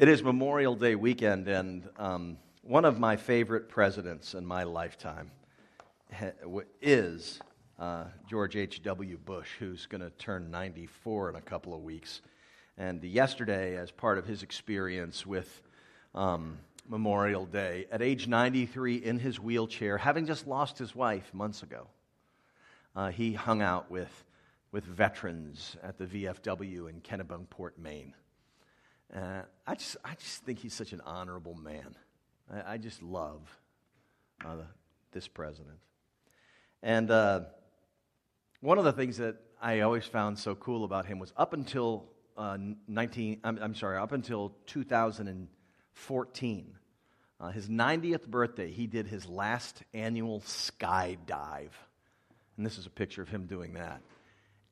It is Memorial Day weekend, and um, one of my favorite presidents in my lifetime is uh, George H.W. Bush, who's going to turn 94 in a couple of weeks. And yesterday, as part of his experience with um, Memorial Day, at age 93 in his wheelchair, having just lost his wife months ago, uh, he hung out with, with veterans at the VFW in Kennebunkport, Maine. Uh, I, just, I just think he's such an honorable man. I, I just love uh, this president. And uh, one of the things that I always found so cool about him was up until uh, 19, I'm, I'm, sorry, up until 2014, uh, his 90th birthday, he did his last annual skydive. And this is a picture of him doing that.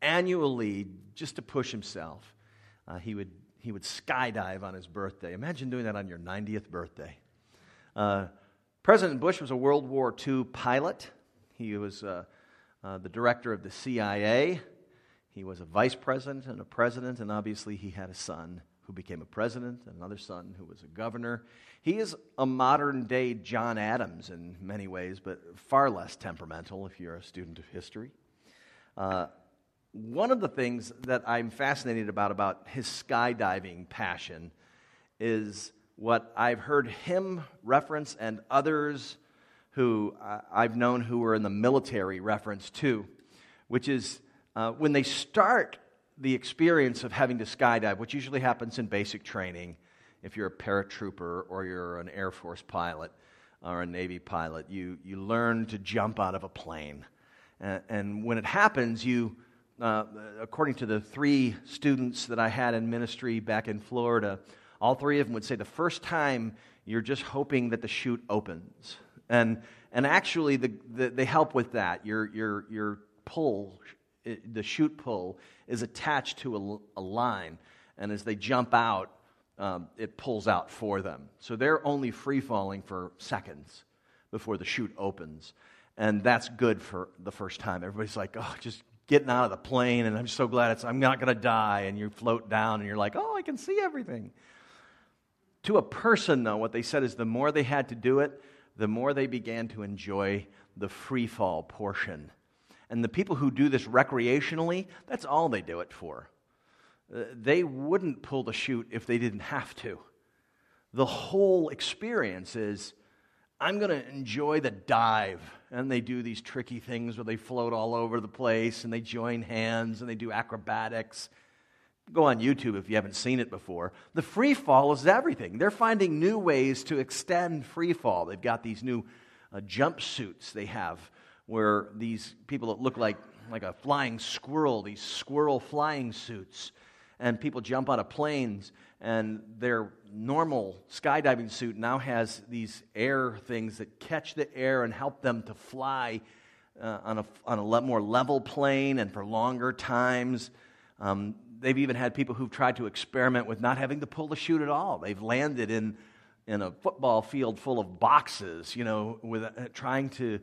Annually, just to push himself, uh, he would he would skydive on his birthday. Imagine doing that on your 90th birthday. Uh, President Bush was a World War II pilot. He was uh, uh, the director of the CIA. He was a vice president and a president, and obviously he had a son who became a president, and another son who was a governor. He is a modern day John Adams in many ways, but far less temperamental if you're a student of history. Uh, one of the things that I'm fascinated about about his skydiving passion is what I've heard him reference and others who I've known who were in the military reference too, which is uh, when they start the experience of having to skydive, which usually happens in basic training if you're a paratrooper or you're an Air Force pilot or a Navy pilot, you, you learn to jump out of a plane. Uh, and when it happens, you uh, according to the three students that I had in ministry back in Florida, all three of them would say the first time you're just hoping that the chute opens. And, and actually, the, the, they help with that. Your, your, your pull, the chute pull, is attached to a, a line. And as they jump out, um, it pulls out for them. So they're only free falling for seconds before the chute opens. And that's good for the first time. Everybody's like, oh, just getting out of the plane, and I'm so glad it's, I'm not going to die. And you float down, and you're like, oh, I can see everything. To a person, though, what they said is the more they had to do it, the more they began to enjoy the free fall portion. And the people who do this recreationally, that's all they do it for. Uh, they wouldn't pull the chute if they didn't have to. The whole experience is I'm going to enjoy the dive. And they do these tricky things where they float all over the place and they join hands and they do acrobatics. Go on YouTube if you haven't seen it before. The free fall is everything. They're finding new ways to extend free fall. They've got these new uh, jumpsuits they have where these people that look like, like a flying squirrel, these squirrel flying suits, and people jump out of planes and their normal skydiving suit now has these air things that catch the air and help them to fly uh, on a, on a le- more level plane and for longer times. Um, they've even had people who've tried to experiment with not having to pull the chute at all. They've landed in, in a football field full of boxes, you know, with, uh, trying to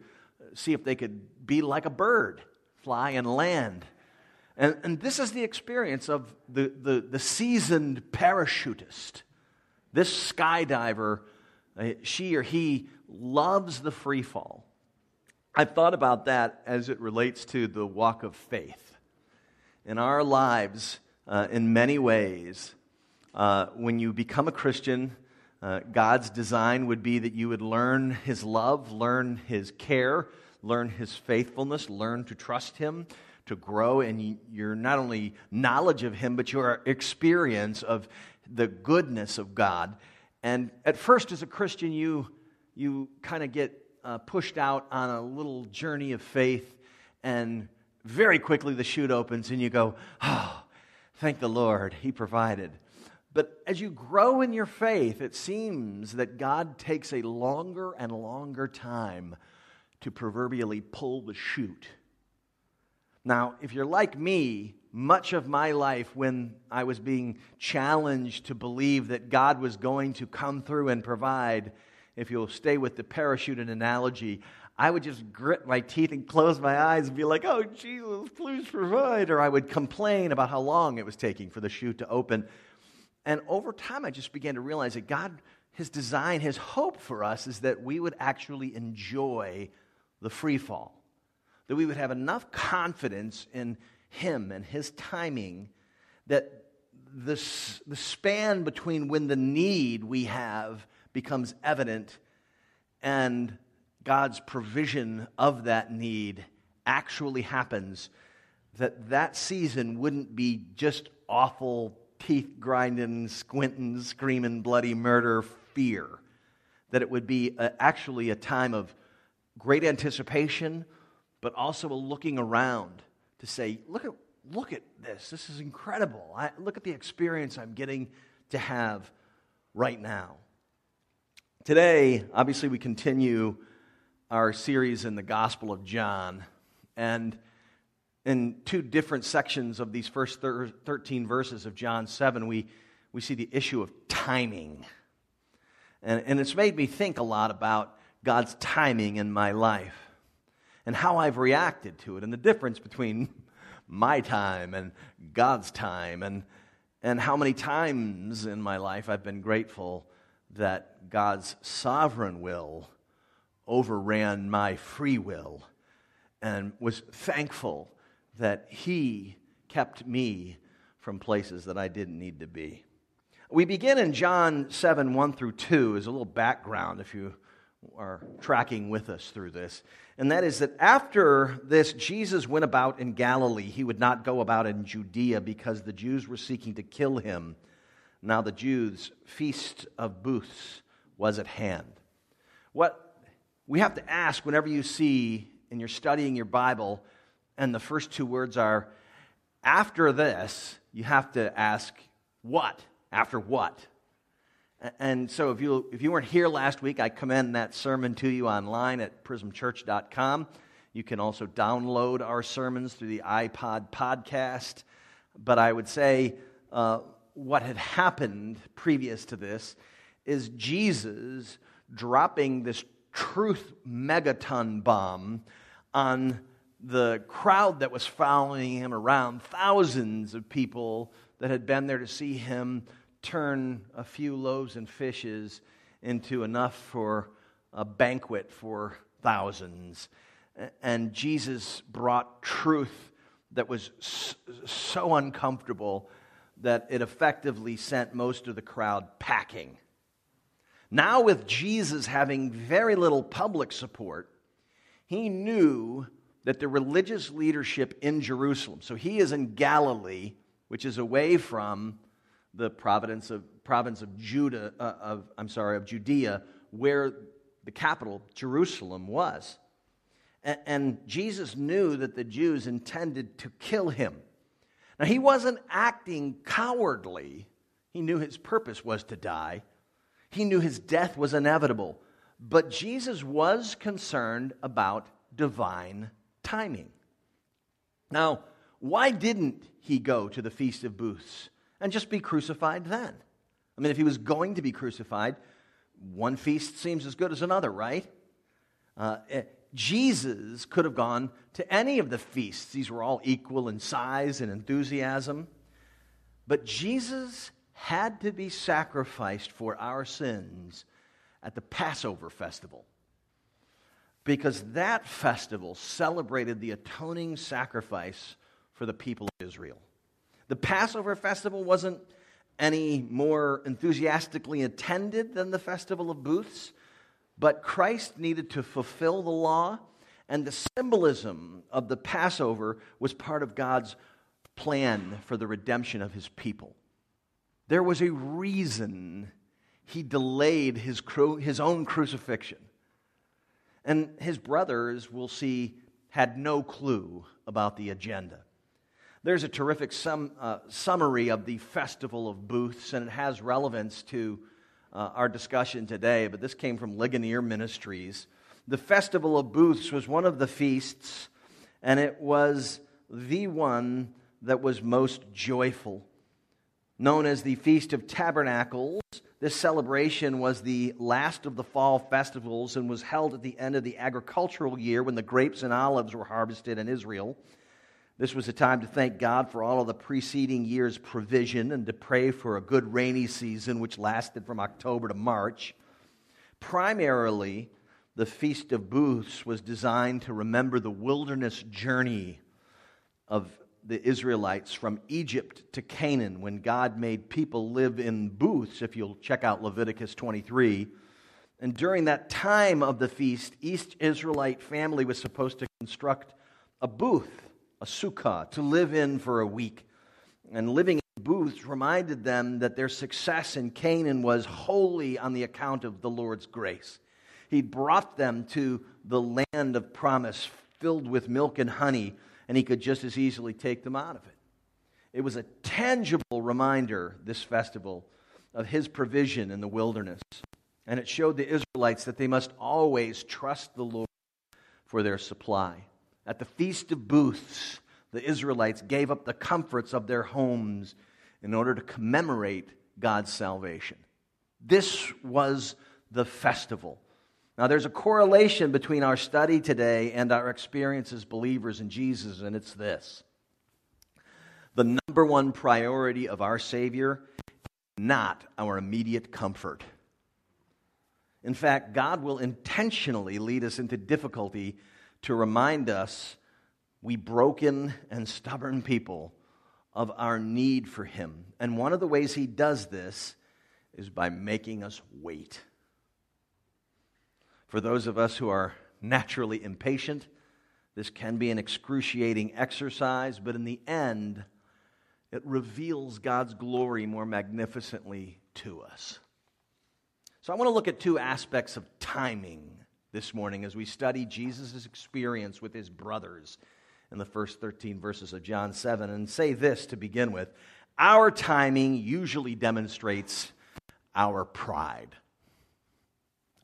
see if they could be like a bird, fly and land. And, and this is the experience of the, the, the seasoned parachutist. This skydiver, uh, she or he loves the free fall. I've thought about that as it relates to the walk of faith. In our lives, uh, in many ways, uh, when you become a Christian, uh, God's design would be that you would learn His love, learn His care, learn His faithfulness, learn to trust Him, to grow in your not only knowledge of Him, but your experience of the goodness of God. And at first, as a Christian, you, you kind of get uh, pushed out on a little journey of faith, and very quickly the chute opens, and you go, Oh, thank the Lord, He provided. But as you grow in your faith, it seems that God takes a longer and longer time to proverbially pull the chute now, if you're like me, much of my life when I was being challenged to believe that God was going to come through and provide, if you'll stay with the parachute analogy, I would just grit my teeth and close my eyes and be like, oh, Jesus, please provide. Or I would complain about how long it was taking for the chute to open. And over time, I just began to realize that God, His design, His hope for us is that we would actually enjoy the free fall, that we would have enough confidence in Him and His timing that the, the span between when the need we have becomes evident and God's provision of that need actually happens, that that season wouldn't be just awful, teeth grinding, squinting, screaming, bloody murder fear. That it would be a, actually a time of great anticipation, but also a looking around to say, look at, look at this. This is incredible. I, look at the experience I'm getting to have right now. Today, obviously, we continue our series in the Gospel of John. And in two different sections of these first 13 verses of John 7, we, we see the issue of timing. And, and it's made me think a lot about God's timing in my life and how I've reacted to it and the difference between my time and God's time and, and how many times in my life I've been grateful that God's sovereign will overran my free will and was thankful that He kept me from places that I didn't need to be. We begin in John 7 1 through 2 as a little background if you are tracking with us through this. And that is that after this, Jesus went about in Galilee. He would not go about in Judea because the Jews were seeking to kill him. Now, the Jews' feast of booths was at hand. What we have to ask whenever you see and you're studying your Bible, and the first two words are, after this, you have to ask, what? After what? And so if you, if you weren't here last week, I commend that sermon to you online at prismchurch.com. You can also download our sermons through the iPod podcast. But I would say uh, what had happened previous to this is Jesus dropping this truth megaton bomb on the crowd that was following him around, thousands of people that had been there to see him turn a few loaves and fishes into enough for a banquet for thousands. And Jesus brought truth that was so uncomfortable that it effectively sent most of the crowd packing. Now, with Jesus having very little public support, he knew that the religious leadership in Jerusalem, so he is in Galilee, which is away from the province of, province of Judah, uh, of, I'm sorry, of Judea, where the capital, Jerusalem, was. And, and Jesus knew that the Jews intended to kill him. Now, he wasn't acting cowardly. He knew his purpose was to die. He knew his death was inevitable. But Jesus was concerned about divine timing. Now, why didn't he go to the Feast of Booths and just be crucified then? I mean, if he was going to be crucified, one feast seems as good as another, right? Uh, eh, Jesus could have gone to any of the feasts. These were all equal in size and enthusiasm. But Jesus had to be sacrificed for our sins at the Passover festival. Because that festival celebrated the atoning sacrifice for the people of Israel. The Passover festival wasn't any more enthusiastically attended than the Festival of Booths, but Christ needed to fulfill the law, and the symbolism of the Passover was part of God's plan for the redemption of his people. There was a reason he delayed his, cru- his own crucifixion. And his brothers, we'll see, had no clue about the agenda. There's a terrific sum, uh, summary of the Festival of Booths, and it has relevance to uh, our discussion today, but this came from Ligonier Ministries. The Festival of Booths was one of the feasts, and it was the one that was most joyful known as the Feast of Tabernacles. This celebration was the last of the fall festivals and was held at the end of the agricultural year when the grapes and olives were harvested in Israel. This was a time to thank God for all of the preceding year's provision and to pray for a good rainy season, which lasted from October to March. Primarily, the Feast of Booths was designed to remember the wilderness journey of the Israelites from Egypt to Canaan when God made people live in booths, if you'll check out Leviticus 23. And during that time of the feast, each Israelite family was supposed to construct a booth a sukkah, to live in for a week. And living in booths reminded them that their success in Canaan was wholly on the account of the Lord's grace. He brought them to the land of promise filled with milk and honey, and he could just as easily take them out of it. It was a tangible reminder, this festival, of his provision in the wilderness. And it showed the Israelites that they must always trust the Lord for their supply. At the Feast of Booths, the Israelites gave up the comforts of their homes in order to commemorate God's salvation. This was the festival. Now, there's a correlation between our study today and our experience as believers in Jesus, and it's this. The number one priority of our Savior not our immediate comfort. In fact, God will intentionally lead us into difficulty to remind us, we broken and stubborn people, of our need for Him. And one of the ways He does this is by making us wait. For those of us who are naturally impatient, this can be an excruciating exercise, but in the end, it reveals God's glory more magnificently to us. So I want to look at two aspects of timing this morning as we study Jesus' experience with his brothers in the first 13 verses of John 7 and say this to begin with. Our timing usually demonstrates our pride.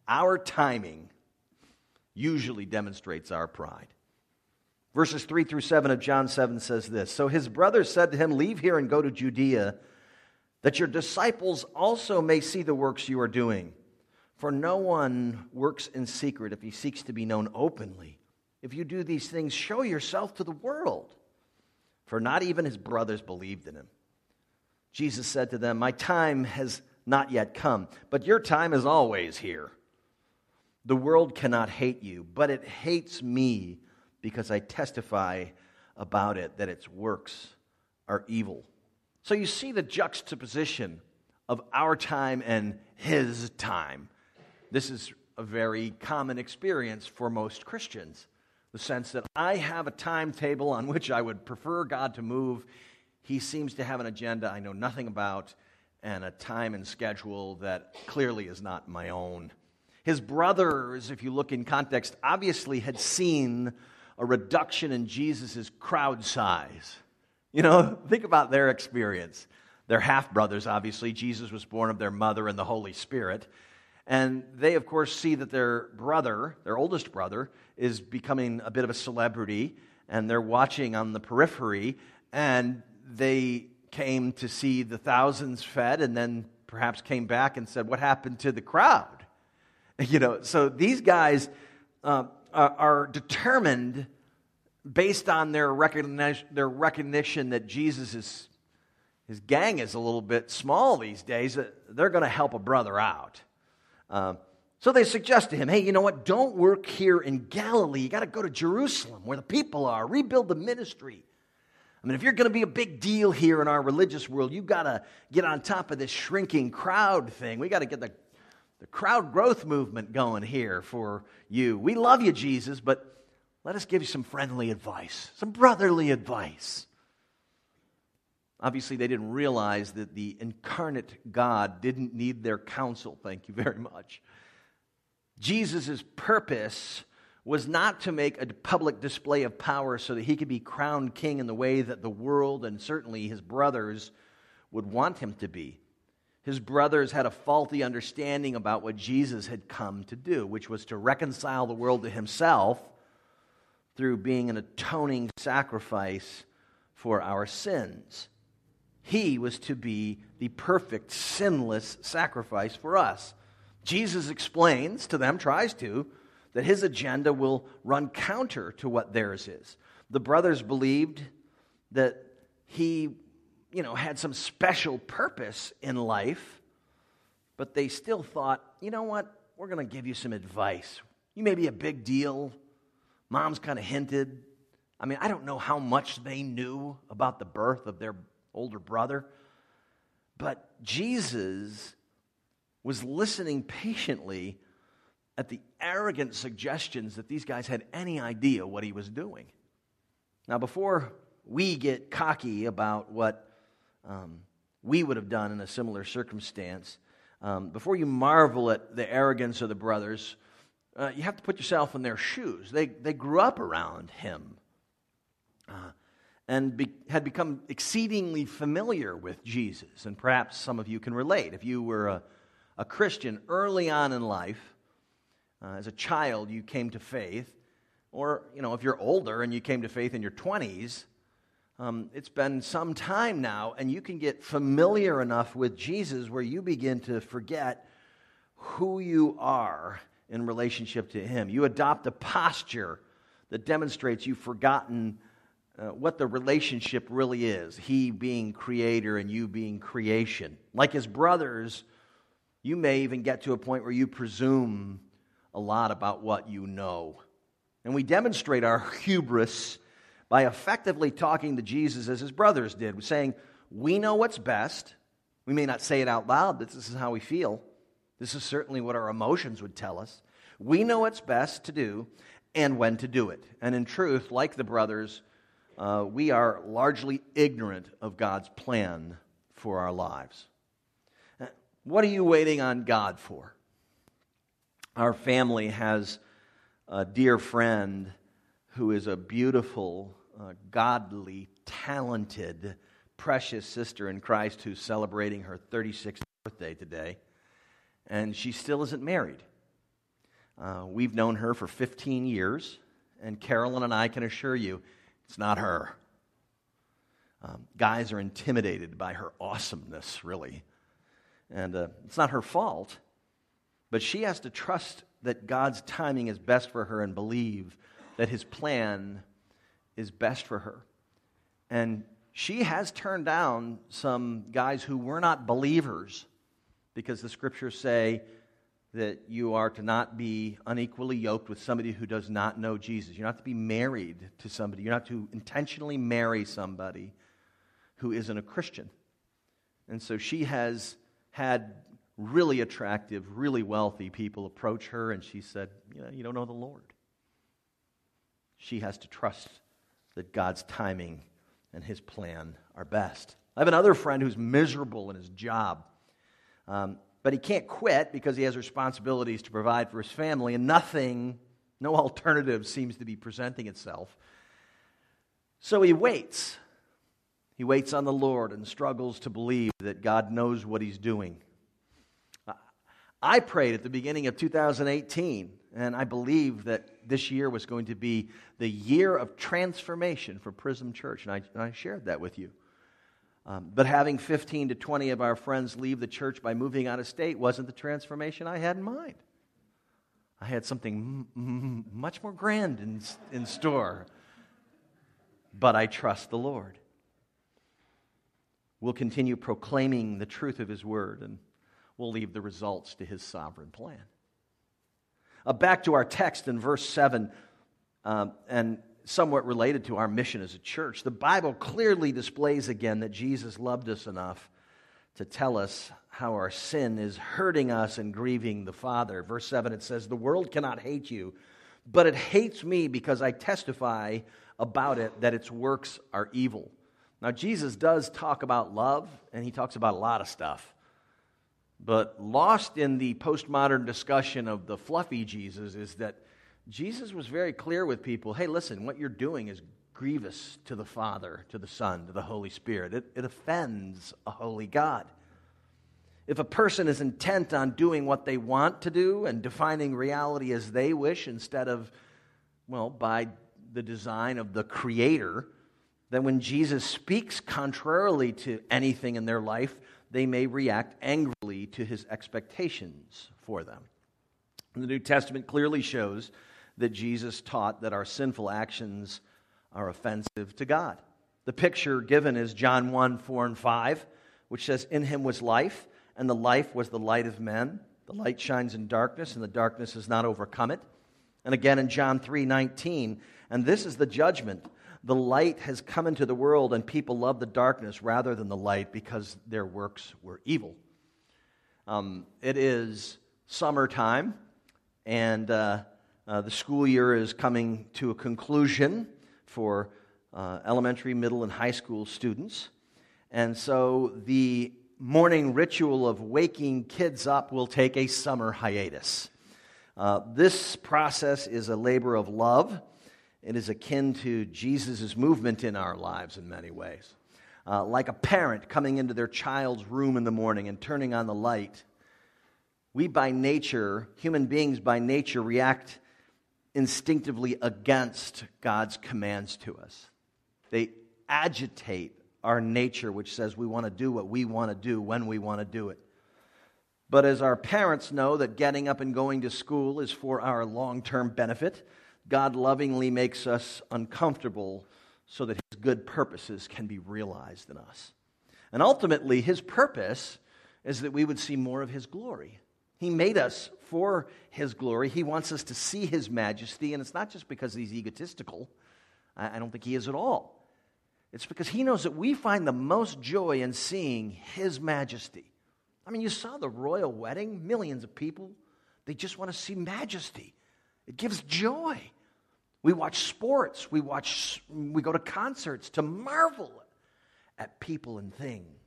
Our timing usually demonstrates our pride. Verses 3 through 7 of John 7 says this So his brothers said to him, Leave here and go to Judea, that your disciples also may see the works you are doing. For no one works in secret if he seeks to be known openly. If you do these things, show yourself to the world. For not even his brothers believed in him. Jesus said to them, My time has not yet come, but your time is always here. The world cannot hate you, but it hates me because I testify about it that its works are evil. So you see the juxtaposition of our time and his time. This is a very common experience for most Christians. The sense that I have a timetable on which I would prefer God to move. He seems to have an agenda I know nothing about and a time and schedule that clearly is not my own. His brothers, if you look in context, obviously had seen a reduction in Jesus' crowd size. You know, think about their experience. They're half brothers, obviously. Jesus was born of their mother and the Holy Spirit. And they, of course, see that their brother, their oldest brother, is becoming a bit of a celebrity, and they're watching on the periphery, and they came to see the thousands fed, and then perhaps came back and said, What happened to the crowd? You know, so these guys uh, are determined based on their recognition, their recognition that Jesus is, his gang is a little bit small these days, that they're going to help a brother out. Uh, so they suggest to him, hey, you know what? Don't work here in Galilee. You got to go to Jerusalem where the people are, rebuild the ministry. I mean, if you're going to be a big deal here in our religious world, you've got to get on top of this shrinking crowd thing. We got to get the, the crowd growth movement going here for you. We love you, Jesus, but let us give you some friendly advice, some brotherly advice. Obviously, they didn't realize that the incarnate God didn't need their counsel. Thank you very much. Jesus' purpose was not to make a public display of power so that he could be crowned king in the way that the world and certainly his brothers would want him to be. His brothers had a faulty understanding about what Jesus had come to do, which was to reconcile the world to himself through being an atoning sacrifice for our sins. He was to be the perfect, sinless sacrifice for us. Jesus explains to them, tries to, that his agenda will run counter to what theirs is. The brothers believed that he, you know, had some special purpose in life, but they still thought, you know what, we're going to give you some advice. You may be a big deal. Mom's kind of hinted. I mean, I don't know how much they knew about the birth of their older brother, but Jesus was listening patiently at the arrogant suggestions that these guys had any idea what he was doing. Now, before we get cocky about what um, we would have done in a similar circumstance, um, before you marvel at the arrogance of the brothers, uh, you have to put yourself in their shoes. They, they grew up around him uh, and be, had become exceedingly familiar with Jesus. And perhaps some of you can relate. If you were a, a Christian early on in life, uh, as a child you came to faith, or you know if you're older and you came to faith in your 20s, um, it's been some time now, and you can get familiar enough with Jesus where you begin to forget who you are in relationship to Him. You adopt a posture that demonstrates you've forgotten uh, what the relationship really is He being creator and you being creation. Like His brothers, you may even get to a point where you presume a lot about what you know. And we demonstrate our hubris by effectively talking to Jesus as his brothers did, saying, We know what's best. We may not say it out loud, but this is how we feel. This is certainly what our emotions would tell us. We know what's best to do and when to do it. And in truth, like the brothers, uh, we are largely ignorant of God's plan for our lives. Uh, what are you waiting on God for? Our family has a dear friend who is a beautiful, uh, godly, talented, precious sister in Christ who's celebrating her 36th birthday today. And she still isn't married. Uh, we've known her for 15 years, and Carolyn and I can assure you it's not her. Um, guys are intimidated by her awesomeness, really. And uh, it's not her fault. But she has to trust that God's timing is best for her and believe that his plan is best for her. And she has turned down some guys who were not believers because the scriptures say that you are to not be unequally yoked with somebody who does not know Jesus. You're not to be married to somebody. You're not to intentionally marry somebody who isn't a Christian. And so she has had really attractive, really wealthy people approach her, and she said, You know, you don't know the Lord. She has to trust that God's timing and his plan are best. I have another friend who's miserable in his job, um, but he can't quit because he has responsibilities to provide for his family, and nothing, no alternative seems to be presenting itself. So he waits. He waits on the Lord and struggles to believe that God knows what he's doing I prayed at the beginning of 2018, and I believe that this year was going to be the year of transformation for Prism Church, and I, and I shared that with you. Um, but having 15 to 20 of our friends leave the church by moving out of state wasn't the transformation I had in mind. I had something m- m- much more grand in, in store. But I trust the Lord. We'll continue proclaiming the truth of His word and we'll leave the results to his sovereign plan. Uh, back to our text in verse 7, um, and somewhat related to our mission as a church, the Bible clearly displays again that Jesus loved us enough to tell us how our sin is hurting us and grieving the Father. Verse 7, it says, The world cannot hate you, but it hates me because I testify about it that its works are evil. Now, Jesus does talk about love, and he talks about a lot of stuff. But lost in the postmodern discussion of the fluffy Jesus is that Jesus was very clear with people hey, listen, what you're doing is grievous to the Father, to the Son, to the Holy Spirit. It, it offends a holy God. If a person is intent on doing what they want to do and defining reality as they wish instead of, well, by the design of the Creator, then when Jesus speaks contrarily to anything in their life, they may react angrily to his expectations for them. The New Testament clearly shows that Jesus taught that our sinful actions are offensive to God. The picture given is John 1 4 and 5, which says, In him was life, and the life was the light of men. The light shines in darkness, and the darkness has not overcome it. And again in John 3 19, and this is the judgment. The light has come into the world, and people love the darkness rather than the light because their works were evil. Um, it is summertime, and uh, uh, the school year is coming to a conclusion for uh, elementary, middle, and high school students. And so the morning ritual of waking kids up will take a summer hiatus. Uh, this process is a labor of love. It is akin to Jesus' movement in our lives in many ways. Uh, like a parent coming into their child's room in the morning and turning on the light. We, by nature, human beings by nature, react instinctively against God's commands to us. They agitate our nature, which says we want to do what we want to do when we want to do it. But as our parents know that getting up and going to school is for our long term benefit, God lovingly makes us uncomfortable so that His good purposes can be realized in us. And ultimately, His purpose is that we would see more of His glory. He made us for His glory. He wants us to see His majesty, and it's not just because He's egotistical. I don't think He is at all. It's because he knows that we find the most joy in seeing his majesty. I mean, you saw the royal wedding, millions of people, they just want to see majesty. It gives joy. We watch sports, we watch we go to concerts to marvel at people and things.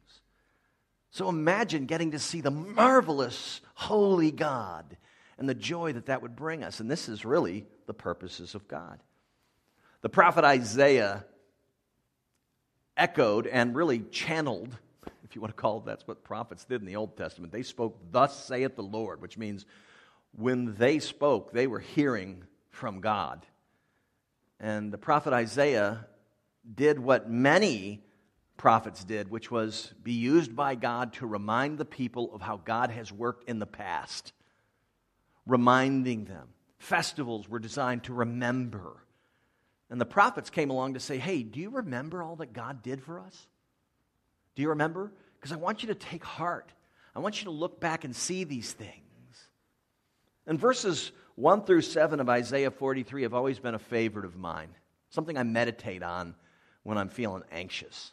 So imagine getting to see the marvelous holy God and the joy that that would bring us. And this is really the purposes of God. The prophet Isaiah echoed and really channeled, if you want to call it that's what prophets did in the Old Testament. They spoke, Thus saith the Lord, which means when they spoke, they were hearing from God. And the prophet Isaiah did what many prophets did, which was be used by God to remind the people of how God has worked in the past, reminding them. Festivals were designed to remember. And the prophets came along to say, Hey, do you remember all that God did for us? Do you remember? Because I want you to take heart. I want you to look back and see these things. And verses 1 through 7 of Isaiah 43 have always been a favorite of mine, something I meditate on when I'm feeling anxious.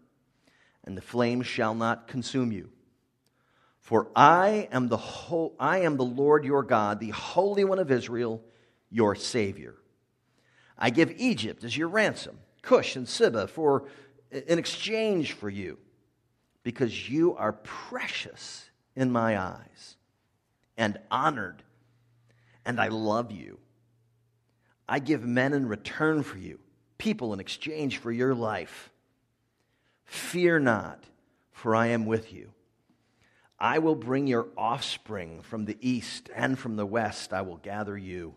and the flames shall not consume you. For I am the, ho- I am the Lord your God, the Holy One of Israel, your Savior. I give Egypt as your ransom, Cush and Seba for in exchange for you, because you are precious in my eyes and honored, and I love you. I give men in return for you, people in exchange for your life. Fear not, for I am with you. I will bring your offspring from the east and from the west, I will gather you.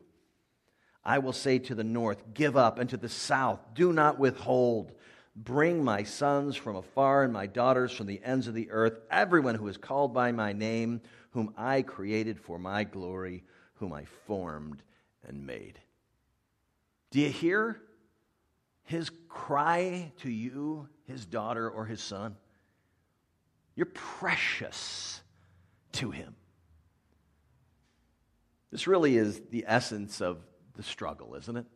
I will say to the north, Give up, and to the south, Do not withhold. Bring my sons from afar and my daughters from the ends of the earth, everyone who is called by my name, whom I created for my glory, whom I formed and made. Do you hear his cry to you, his daughter or his son? You're precious to him. This really is the essence of the struggle, isn't it?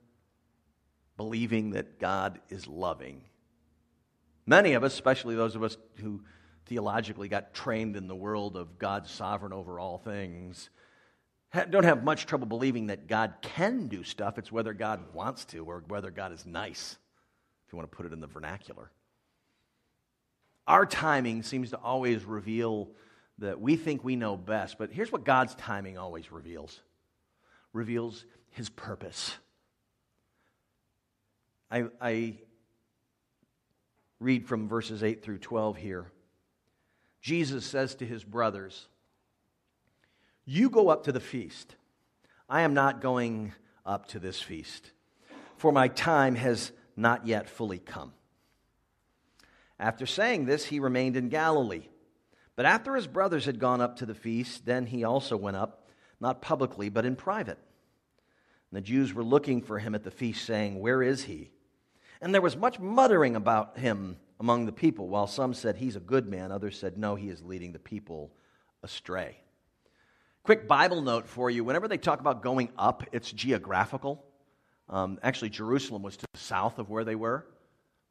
Believing that God is loving. Many of us, especially those of us who theologically got trained in the world of God's sovereign over all things, don't have much trouble believing that God can do stuff. It's whether God wants to or whether God is nice, if you want to put it in the vernacular. Our timing seems to always reveal that we think we know best, but here's what God's timing always reveals reveals his purpose. I, I read from verses 8 through 12 here. Jesus says to his brothers, You go up to the feast. I am not going up to this feast, for my time has not yet fully come. After saying this, he remained in Galilee. But after his brothers had gone up to the feast, then he also went up, not publicly, but in private. And the Jews were looking for him at the feast, saying, Where is he? And there was much muttering about him among the people, while some said, He's a good man. Others said, No, he is leading the people astray. Quick Bible note for you whenever they talk about going up, it's geographical. Um, actually, Jerusalem was to the south of where they were,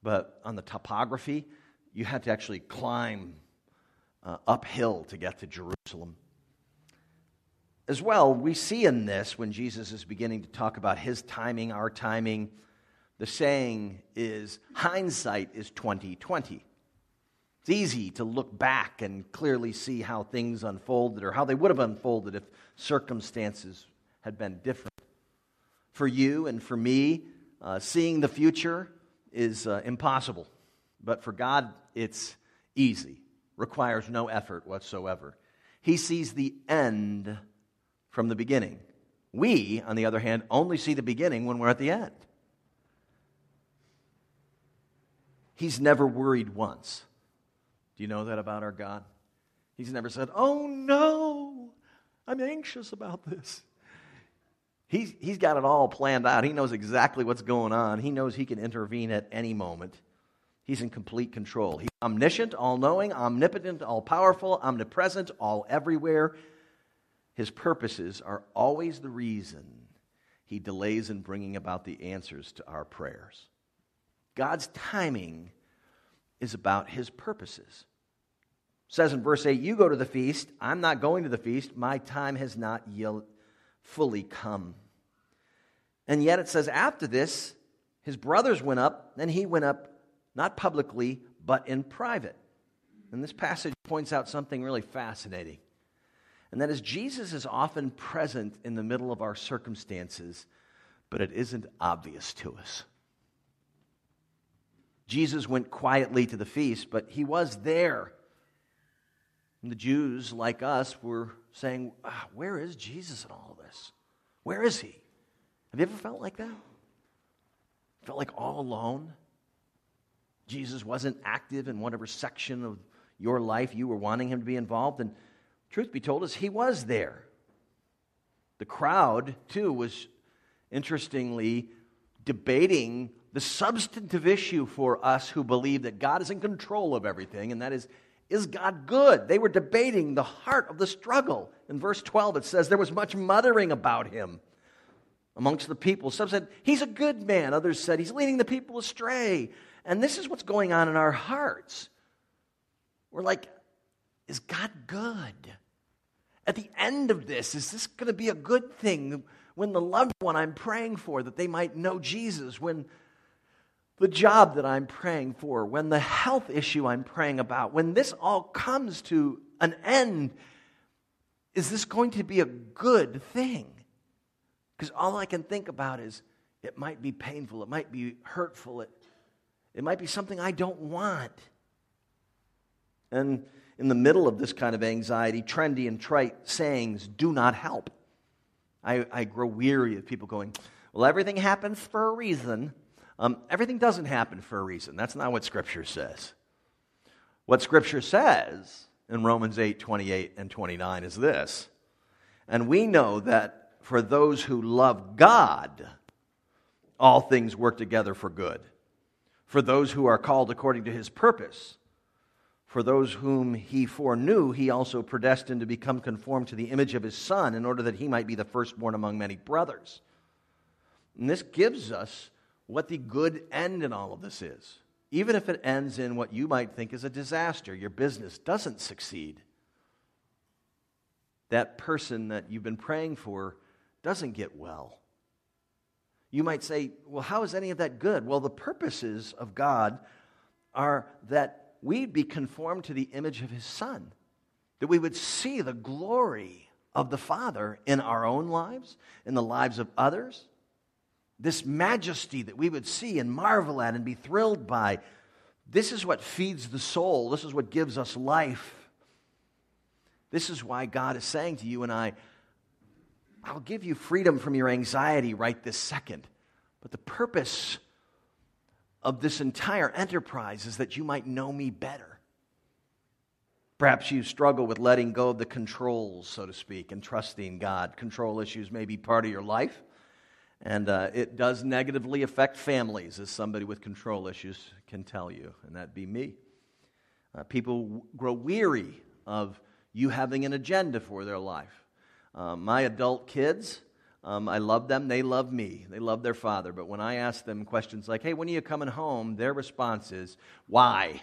but on the topography, you had to actually climb uh, uphill to get to Jerusalem. As well, we see in this when Jesus is beginning to talk about his timing, our timing, the saying is hindsight is 2020. It's easy to look back and clearly see how things unfolded or how they would have unfolded if circumstances had been different. For you and for me, uh, seeing the future is uh, impossible. But for God, it's easy, requires no effort whatsoever. He sees the end from the beginning. We, on the other hand, only see the beginning when we're at the end. He's never worried once. Do you know that about our God? He's never said, Oh no, I'm anxious about this. He's, he's got it all planned out. He knows exactly what's going on. He knows he can intervene at any moment. He's in complete control. He's omniscient, all knowing, omnipotent, all powerful, omnipresent, all everywhere. His purposes are always the reason he delays in bringing about the answers to our prayers. God's timing is about his purposes. It says in verse 8, You go to the feast. I'm not going to the feast. My time has not yet fully come. And yet it says, after this, his brothers went up, and he went up not publicly, but in private. And this passage points out something really fascinating. And that is, Jesus is often present in the middle of our circumstances, but it isn't obvious to us. Jesus went quietly to the feast, but he was there. And the Jews, like us, were saying, ah, Where is Jesus in all of this? Where is he? Have you ever felt like that? Felt like all alone? Jesus wasn't active in whatever section of your life you were wanting him to be involved. And truth be told, is he was there. The crowd, too, was interestingly debating the substantive issue for us who believe that God is in control of everything, and that is, is God good? They were debating the heart of the struggle. In verse 12, it says, There was much muttering about him amongst the people. Some said, He's a good man. Others said, He's leading the people astray. And this is what's going on in our hearts. We're like, Is God good? At the end of this, is this going to be a good thing when the loved one I'm praying for that they might know Jesus, when the job that I'm praying for, when the health issue I'm praying about, when this all comes to an end, is this going to be a good thing? Because all I can think about is it might be painful, it might be hurtful, it, it might be something I don't want. And in the middle of this kind of anxiety, trendy and trite sayings do not help. I, I grow weary of people going, Well, everything happens for a reason. Um, everything doesn't happen for a reason. That's not what Scripture says. What Scripture says in Romans 8 28 and 29 is this. And we know that for those who love God, all things work together for good. For those who are called according to his purpose. For those whom he foreknew, he also predestined to become conformed to the image of his Son, in order that he might be the firstborn among many brothers. And this gives us what the good end in all of this is. Even if it ends in what you might think is a disaster, your business doesn't succeed. That person that you've been praying for doesn't get well. You might say, well, how is any of that good? Well, the purposes of God are that we'd be conformed to the image of His Son, that we would see the glory of the Father in our own lives, in the lives of others, this majesty that we would see and marvel at and be thrilled by, This is what feeds the soul. This is what gives us life. This is why God is saying to you and I, I'll give you freedom from your anxiety right this second. But the purpose of this entire enterprise is that you might know me better. Perhaps you struggle with letting go of the controls, so to speak, and trusting God. Control issues may be part of your life, and uh, it does negatively affect families, as somebody with control issues can tell you, and that'd be me. Uh, people w- grow weary of you having an agenda for their life. Uh, my adult kids, um, I love them. They love me. They love their father. But when I ask them questions like, hey, when are you coming home? Their response is, why?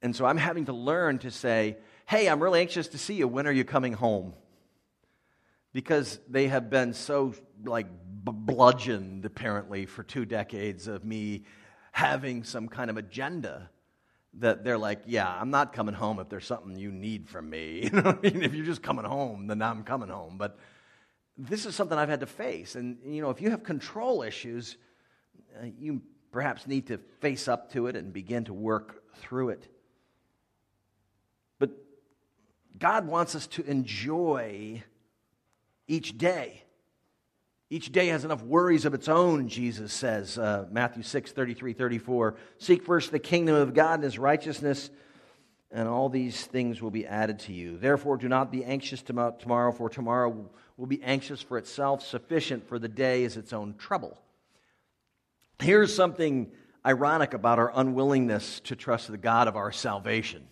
And so I'm having to learn to say, hey, I'm really anxious to see you. When are you coming home? Because they have been so, like, bludgeoned, apparently, for two decades of me having some kind of agenda that they're like, yeah, I'm not coming home if there's something you need from me. You know what I mean? If you're just coming home, then I'm coming home. But this is something I've had to face. And, you know, if you have control issues, uh, you perhaps need to face up to it and begin to work through it. But God wants us to enjoy each day. Each day has enough worries of its own, Jesus says, uh, Matthew 6, 33, 34. Seek first the kingdom of God and his righteousness, and all these things will be added to you. Therefore, do not be anxious about tomorrow, for tomorrow will be anxious for itself. Sufficient for the day is its own trouble. Here's something ironic about our unwillingness to trust the God of our salvation.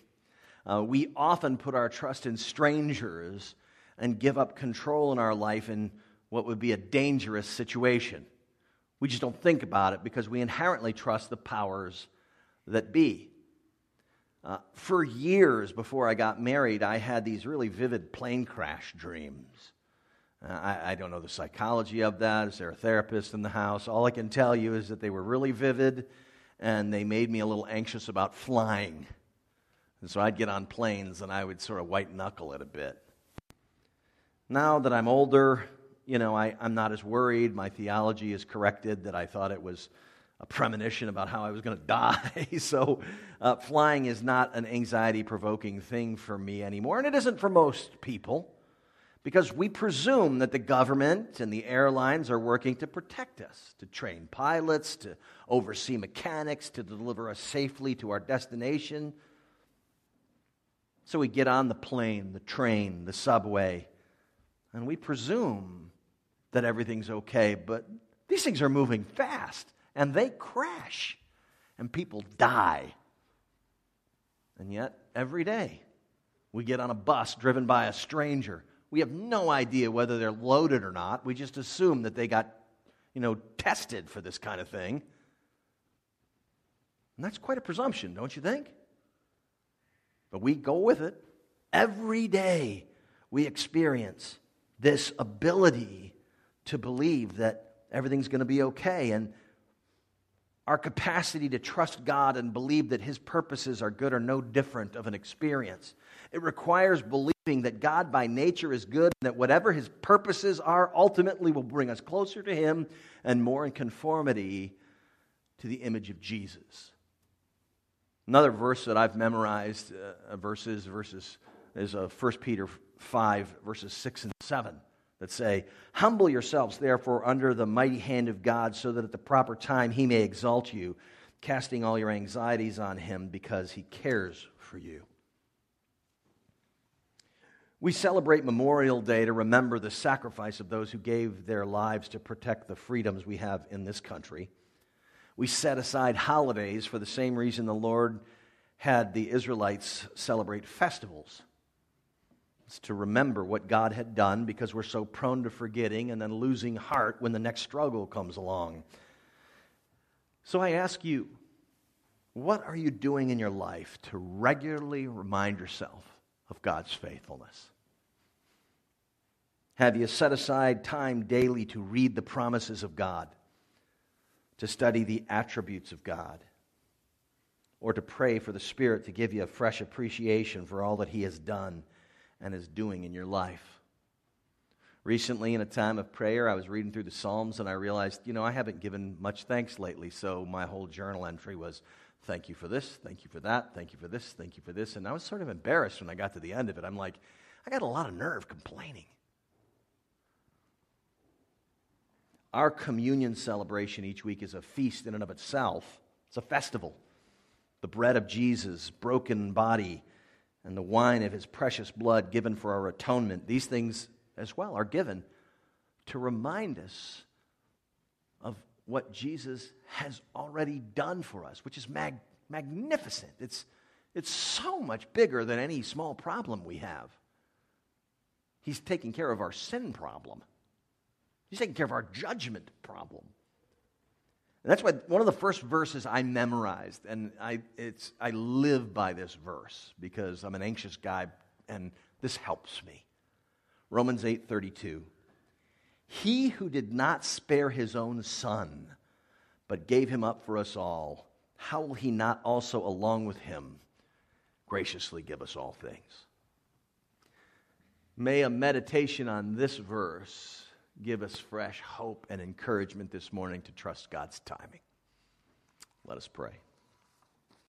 Uh, we often put our trust in strangers and give up control in our life in what would be a dangerous situation. We just don't think about it because we inherently trust the powers that be. Uh, for years before I got married, I had these really vivid plane crash dreams. Uh, I, I, don't know the psychology of that. Is there a therapist in the house? All I can tell you is that they were really vivid and they made me a little anxious about flying. And so I'd get on planes and I would sort of white knuckle it a bit. Now that I'm older, you know, I, I'm not as worried. My theology is corrected that I thought it was a premonition about how I was going to die. so uh, flying is not an anxiety provoking thing for me anymore. And it isn't for most people because we presume that the government and the airlines are working to protect us, to train pilots, to oversee mechanics, to deliver us safely to our destination. So we get on the plane, the train, the subway, and we presume that everything's okay, but these things are moving fast and they crash and people die. And yet, every day, we get on a bus driven by a stranger. We have no idea whether they're loaded or not. We just assume that they got, you know, tested for this kind of thing. And that's quite a presumption, don't you think? But we go with it. Every day we experience this ability to believe that everything's going to be okay. And our capacity to trust God and believe that His purposes are good are no different of an experience. It requires believing that God by nature is good and that whatever His purposes are ultimately will bring us closer to Him and more in conformity to the image of Jesus. Another verse that I've memorized, uh, verses, verses is uh, 1 Peter 5, verses 6 and 7 that say, Humble yourselves, therefore, under the mighty hand of God, so that at the proper time he may exalt you, casting all your anxieties on him because he cares for you. We celebrate Memorial Day to remember the sacrifice of those who gave their lives to protect the freedoms we have in this country. We set aside holidays for the same reason the Lord had the Israelites celebrate festivals it's to remember what God had done because we're so prone to forgetting and then losing heart when the next struggle comes along. So I ask you, what are you doing in your life to regularly remind yourself of God's faithfulness? Have you set aside time daily to read the promises of God, to study the attributes of God, or to pray for the Spirit to give you a fresh appreciation for all that He has done? And is doing in your life. Recently, in a time of prayer, I was reading through the Psalms and I realized, you know, I haven't given much thanks lately. So my whole journal entry was, thank you for this, thank you for that, thank you for this, thank you for this. And I was sort of embarrassed when I got to the end of it. I'm like, I got a lot of nerve complaining. Our communion celebration each week is a feast in and of itself, it's a festival. The bread of Jesus, broken body, and the wine of his precious blood given for our atonement. These things as well are given to remind us of what Jesus has already done for us, which is mag- magnificent. It's, it's so much bigger than any small problem we have. He's taking care of our sin problem, He's taking care of our judgment problem. And that's why one of the first verses I memorized, and I, it's, I live by this verse because I'm an anxious guy and this helps me. Romans 8:32. He who did not spare his own son, but gave him up for us all, how will he not also along with him graciously give us all things? May a meditation on this verse give us fresh hope and encouragement this morning to trust God's timing. Let us pray.